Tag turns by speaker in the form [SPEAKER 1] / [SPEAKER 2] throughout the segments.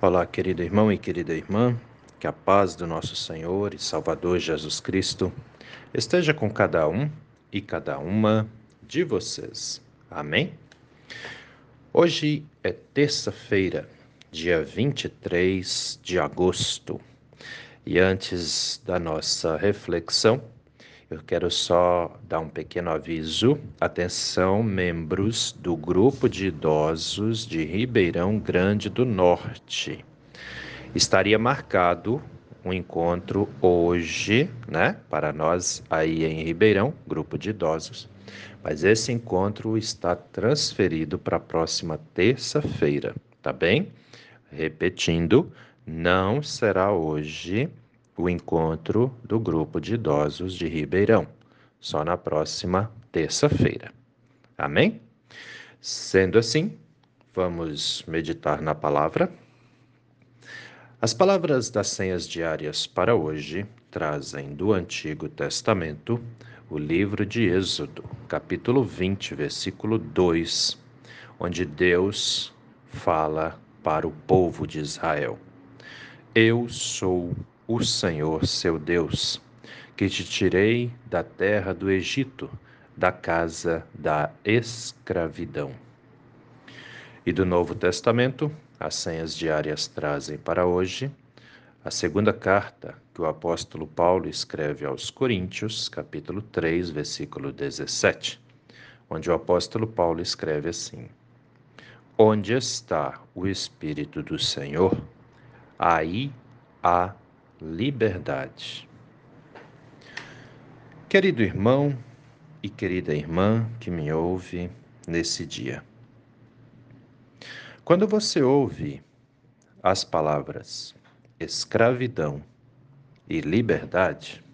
[SPEAKER 1] Olá, querido irmão e querida irmã, que a paz do nosso Senhor e Salvador Jesus Cristo esteja com cada um e cada uma de vocês. Amém? Hoje é terça-feira, dia 23 de agosto, e antes da nossa reflexão, eu quero só dar um pequeno aviso. Atenção, membros do grupo de idosos de Ribeirão Grande do Norte. Estaria marcado um encontro hoje, né, para nós aí em Ribeirão, grupo de idosos. Mas esse encontro está transferido para a próxima terça-feira, tá bem? Repetindo, não será hoje o encontro do grupo de idosos de Ribeirão, só na próxima terça-feira. Amém? Sendo assim, vamos meditar na palavra. As palavras das senhas diárias para hoje trazem do Antigo Testamento o livro de Êxodo, capítulo 20, versículo 2, onde Deus fala para o povo de Israel: Eu sou o Senhor seu Deus, que te tirei da terra do Egito, da casa da escravidão. E do Novo Testamento, as senhas diárias trazem para hoje a segunda carta que o apóstolo Paulo escreve aos Coríntios, capítulo 3, versículo 17, onde o apóstolo Paulo escreve assim: Onde está o Espírito do Senhor, aí há liberdade. Querido irmão e querida irmã que me ouve nesse dia, quando você ouve as palavras escravidão e liberdade,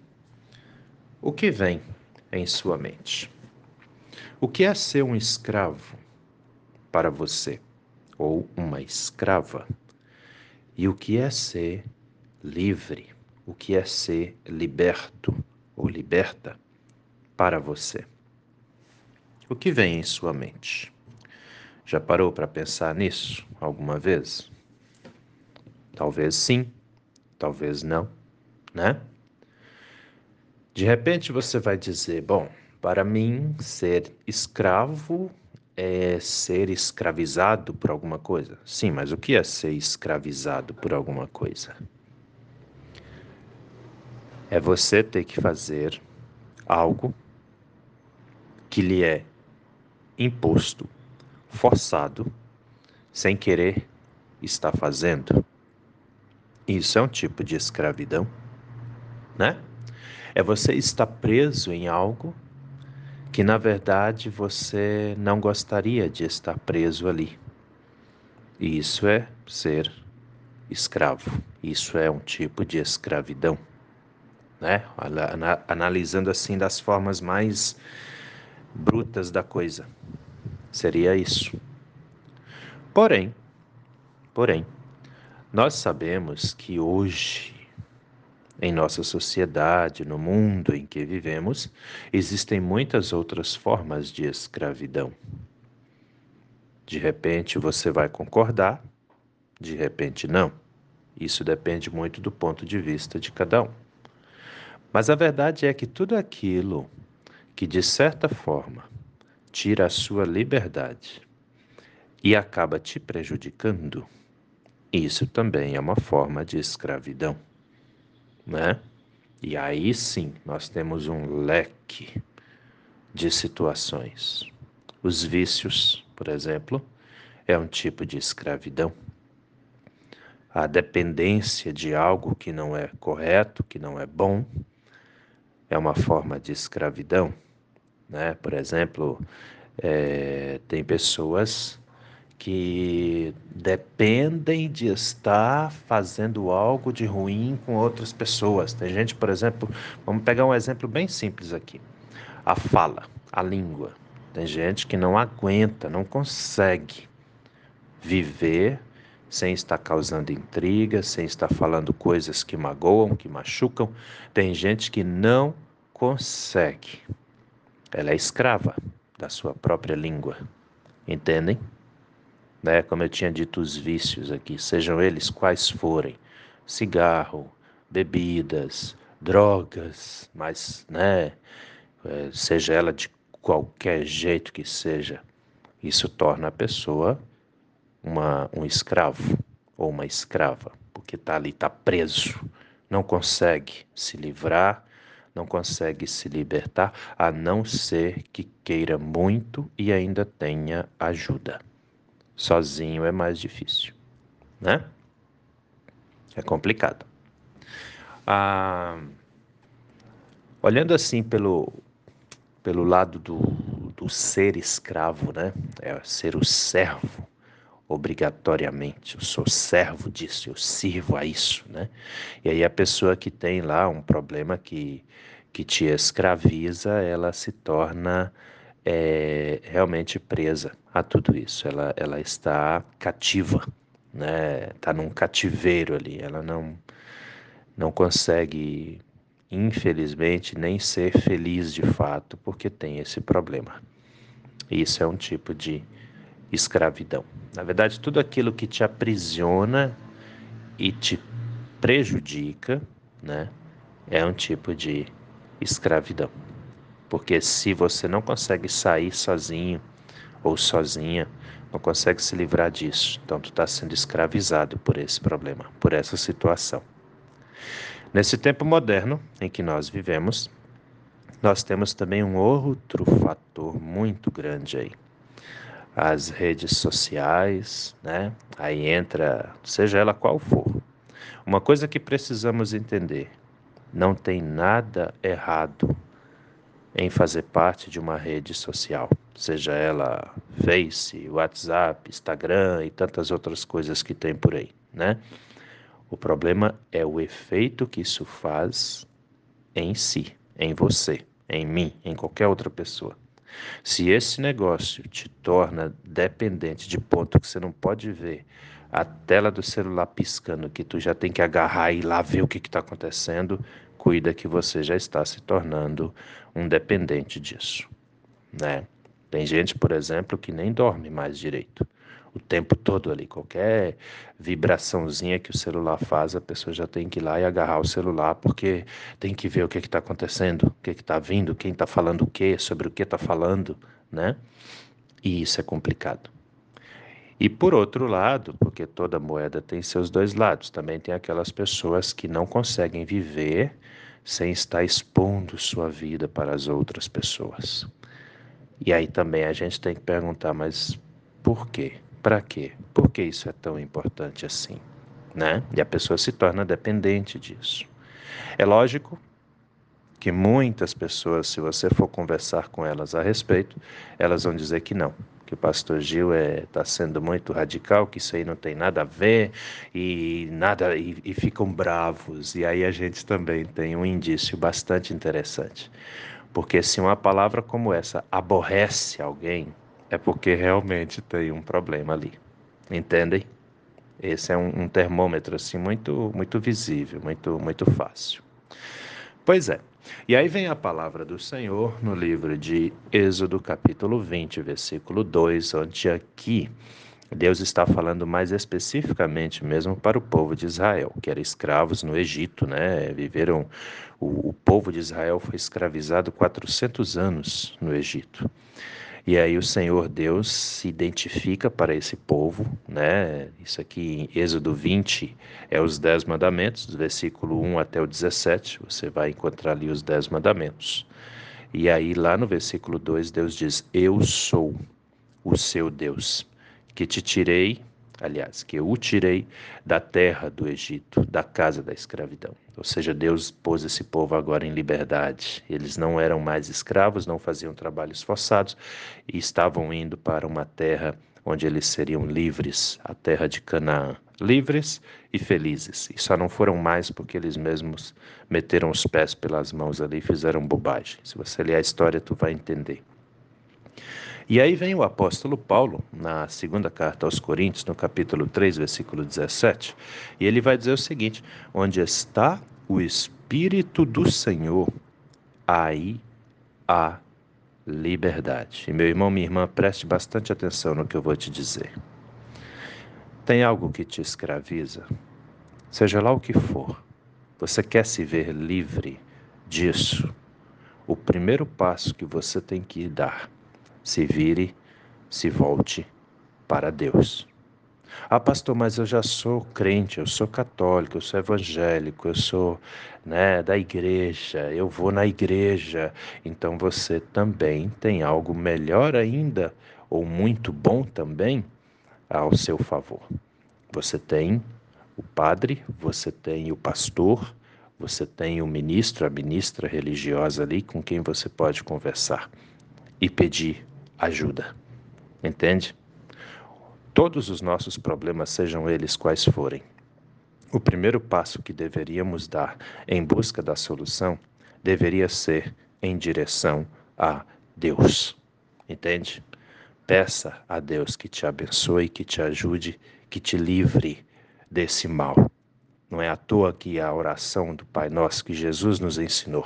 [SPEAKER 1] o que vem em sua mente? O que é ser um escravo para você ou uma escrava? E o que é ser livre, o que é ser liberto ou liberta para você. O que vem em sua mente? Já parou para pensar nisso alguma vez? Talvez sim, talvez não, né? De repente você vai dizer: bom, para mim, ser escravo é ser escravizado por alguma coisa. Sim, mas o que é ser escravizado por alguma coisa? É você ter que fazer algo que lhe é imposto, forçado, sem querer estar fazendo. Isso é um tipo de escravidão, né? É você estar preso em algo que na verdade você não gostaria de estar preso ali. E isso é ser escravo. Isso é um tipo de escravidão né? Analisando assim das formas mais brutas da coisa. Seria isso. Porém, porém, nós sabemos que hoje, em nossa sociedade, no mundo em que vivemos, existem muitas outras formas de escravidão. De repente você vai concordar, de repente não. Isso depende muito do ponto de vista de cada um. Mas a verdade é que tudo aquilo que, de certa forma, tira a sua liberdade e acaba te prejudicando, isso também é uma forma de escravidão, né? E aí sim, nós temos um leque de situações. Os vícios, por exemplo, é um tipo de escravidão. A dependência de algo que não é correto, que não é bom, é uma forma de escravidão. Né? Por exemplo, é, tem pessoas que dependem de estar fazendo algo de ruim com outras pessoas. Tem gente, por exemplo, vamos pegar um exemplo bem simples aqui: a fala, a língua. Tem gente que não aguenta, não consegue viver sem estar causando intriga, sem estar falando coisas que magoam, que machucam. Tem gente que não consegue. Ela é escrava da sua própria língua. Entendem? né? Como eu tinha dito, os vícios aqui, sejam eles quais forem, cigarro, bebidas, drogas, mas, né? É, seja ela de qualquer jeito que seja, isso torna a pessoa uma, um escravo ou uma escrava, porque está ali, está preso, não consegue se livrar, não consegue se libertar, a não ser que queira muito e ainda tenha ajuda. Sozinho é mais difícil, né? É complicado. Ah, olhando assim pelo, pelo lado do, do ser escravo, né? É ser o servo obrigatoriamente. Eu sou servo disso, eu sirvo a isso, né? E aí a pessoa que tem lá um problema que, que te escraviza, ela se torna é, realmente presa a tudo isso. Ela, ela está cativa, né? Está num cativeiro ali. Ela não, não consegue, infelizmente, nem ser feliz de fato, porque tem esse problema. Isso é um tipo de escravidão. Na verdade, tudo aquilo que te aprisiona e te prejudica, né, é um tipo de escravidão. Porque se você não consegue sair sozinho ou sozinha, não consegue se livrar disso, então tu está sendo escravizado por esse problema, por essa situação. Nesse tempo moderno em que nós vivemos, nós temos também um outro fator muito grande aí, as redes sociais, né? Aí entra, seja ela qual for. Uma coisa que precisamos entender: não tem nada errado em fazer parte de uma rede social, seja ela Face, WhatsApp, Instagram e tantas outras coisas que tem por aí, né? O problema é o efeito que isso faz em si, em você, em mim, em qualquer outra pessoa. Se esse negócio te torna dependente de ponto que você não pode ver a tela do celular piscando, que tu já tem que agarrar e ir lá ver o que está acontecendo, cuida que você já está se tornando um dependente disso, né? Tem gente, por exemplo, que nem dorme mais direito o tempo todo ali. Qualquer vibraçãozinha que o celular faz, a pessoa já tem que ir lá e agarrar o celular, porque tem que ver o que está acontecendo, o que está vindo, quem está falando o que, sobre o que está falando, né? E isso é complicado. E por outro lado, porque toda moeda tem seus dois lados, também tem aquelas pessoas que não conseguem viver sem estar expondo sua vida para as outras pessoas. E aí também a gente tem que perguntar, mas por quê? Para quê? Por que isso é tão importante assim? Né? E a pessoa se torna dependente disso. É lógico que muitas pessoas, se você for conversar com elas a respeito, elas vão dizer que não, que o pastor Gil está é, tá sendo muito radical, que isso aí não tem nada a ver e nada e, e ficam bravos. E aí a gente também tem um indício bastante interessante, porque se uma palavra como essa aborrece alguém, é porque realmente tem um problema ali. Entendem? Esse é um, um termômetro assim muito muito visível, muito muito fácil. Pois é. E aí vem a palavra do Senhor no livro de Êxodo, capítulo 20, versículo 2, onde aqui Deus está falando mais especificamente mesmo para o povo de Israel, que eram escravos no Egito, né? Viveram o, o povo de Israel foi escravizado 400 anos no Egito. E aí o Senhor Deus se identifica para esse povo, né? Isso aqui em Êxodo 20 é os dez mandamentos, do versículo 1 até o 17, você vai encontrar ali os dez mandamentos. E aí lá no versículo 2 Deus diz: Eu sou o seu Deus, que te tirei aliás, que eu o tirei da terra do Egito, da casa da escravidão. Ou seja, Deus pôs esse povo agora em liberdade. Eles não eram mais escravos, não faziam trabalhos forçados e estavam indo para uma terra onde eles seriam livres, a terra de Canaã. Livres e felizes. E só não foram mais porque eles mesmos meteram os pés pelas mãos ali e fizeram bobagem. Se você ler a história, tu vai entender. E aí vem o apóstolo Paulo, na segunda carta aos Coríntios, no capítulo 3, versículo 17, e ele vai dizer o seguinte: Onde está o Espírito do Senhor, aí há liberdade. E meu irmão, minha irmã, preste bastante atenção no que eu vou te dizer. Tem algo que te escraviza? Seja lá o que for, você quer se ver livre disso? O primeiro passo que você tem que dar, se vire, se volte para Deus. Ah, pastor, mas eu já sou crente, eu sou católico, eu sou evangélico, eu sou né, da igreja, eu vou na igreja. Então você também tem algo melhor ainda, ou muito bom também, ao seu favor. Você tem o padre, você tem o pastor, você tem o ministro, a ministra religiosa ali com quem você pode conversar e pedir ajuda. Entende? todos os nossos problemas, sejam eles quais forem. O primeiro passo que deveríamos dar em busca da solução deveria ser em direção a Deus. Entende? Peça a Deus que te abençoe, que te ajude, que te livre desse mal. Não é à toa que a oração do Pai Nosso que Jesus nos ensinou.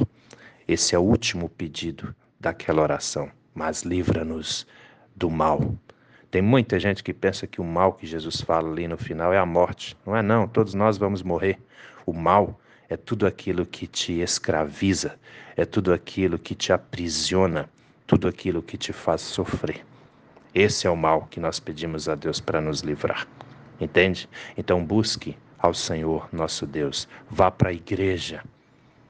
[SPEAKER 1] Esse é o último pedido daquela oração. Mas livra-nos do mal. Tem muita gente que pensa que o mal que Jesus fala ali no final é a morte. Não é não, todos nós vamos morrer. O mal é tudo aquilo que te escraviza, é tudo aquilo que te aprisiona, tudo aquilo que te faz sofrer. Esse é o mal que nós pedimos a Deus para nos livrar. Entende? Então busque ao Senhor nosso Deus. Vá para a igreja.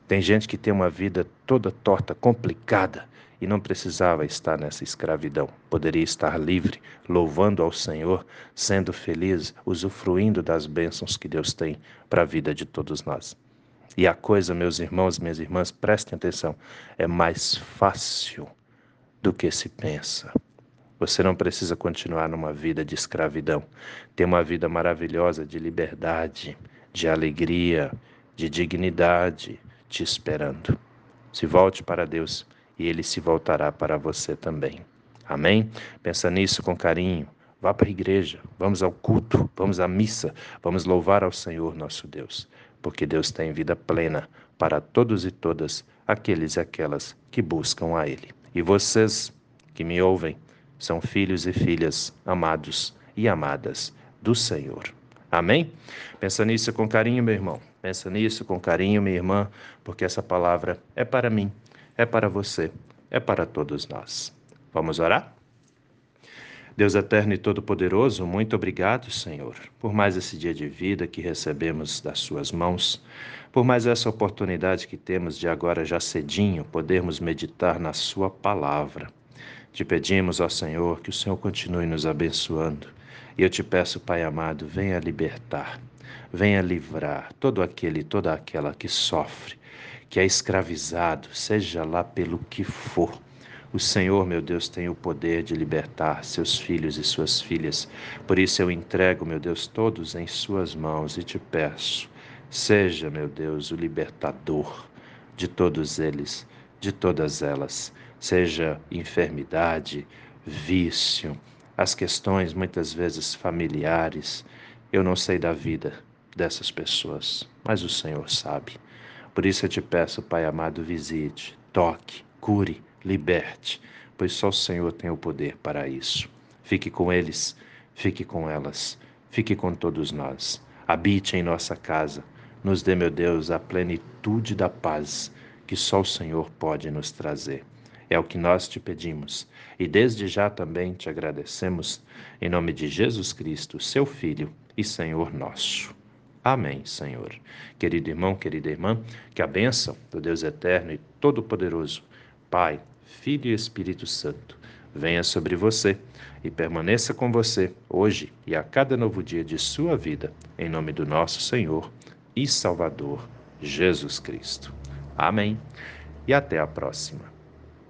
[SPEAKER 1] Tem gente que tem uma vida toda torta, complicada, e não precisava estar nessa escravidão. Poderia estar livre, louvando ao Senhor, sendo feliz, usufruindo das bênçãos que Deus tem para a vida de todos nós. E a coisa, meus irmãos, minhas irmãs, prestem atenção, é mais fácil do que se pensa. Você não precisa continuar numa vida de escravidão. Tem uma vida maravilhosa de liberdade, de alegria, de dignidade te esperando. Se volte para Deus e ele se voltará para você também. Amém? Pensa nisso com carinho. Vá para a igreja, vamos ao culto, vamos à missa, vamos louvar ao Senhor nosso Deus, porque Deus tem vida plena para todos e todas aqueles e aquelas que buscam a Ele. E vocês que me ouvem são filhos e filhas amados e amadas do Senhor. Amém? Pensa nisso com carinho, meu irmão. Pensa nisso com carinho, minha irmã, porque essa palavra é para mim é para você, é para todos nós. Vamos orar? Deus eterno e todo-poderoso, muito obrigado, Senhor, por mais esse dia de vida que recebemos das Suas mãos, por mais essa oportunidade que temos de agora já cedinho podermos meditar na Sua palavra. Te pedimos, ó Senhor, que o Senhor continue nos abençoando. E eu te peço, Pai amado, venha libertar, venha livrar todo aquele e toda aquela que sofre, que é escravizado, seja lá pelo que for. O Senhor, meu Deus, tem o poder de libertar seus filhos e suas filhas. Por isso eu entrego, meu Deus, todos em Suas mãos e te peço, seja, meu Deus, o libertador de todos eles, de todas elas. Seja enfermidade, vício, as questões muitas vezes familiares. Eu não sei da vida dessas pessoas, mas o Senhor sabe. Por isso eu te peço, Pai amado, visite, toque, cure, liberte, pois só o Senhor tem o poder para isso. Fique com eles, fique com elas, fique com todos nós. Habite em nossa casa, nos dê, meu Deus, a plenitude da paz que só o Senhor pode nos trazer. É o que nós te pedimos e desde já também te agradecemos, em nome de Jesus Cristo, seu Filho e Senhor nosso. Amém, Senhor. Querido irmão, querida irmã, que a bênção do Deus eterno e todo-poderoso, Pai, Filho e Espírito Santo, venha sobre você e permaneça com você hoje e a cada novo dia de sua vida, em nome do nosso Senhor e Salvador, Jesus Cristo. Amém. E até a próxima.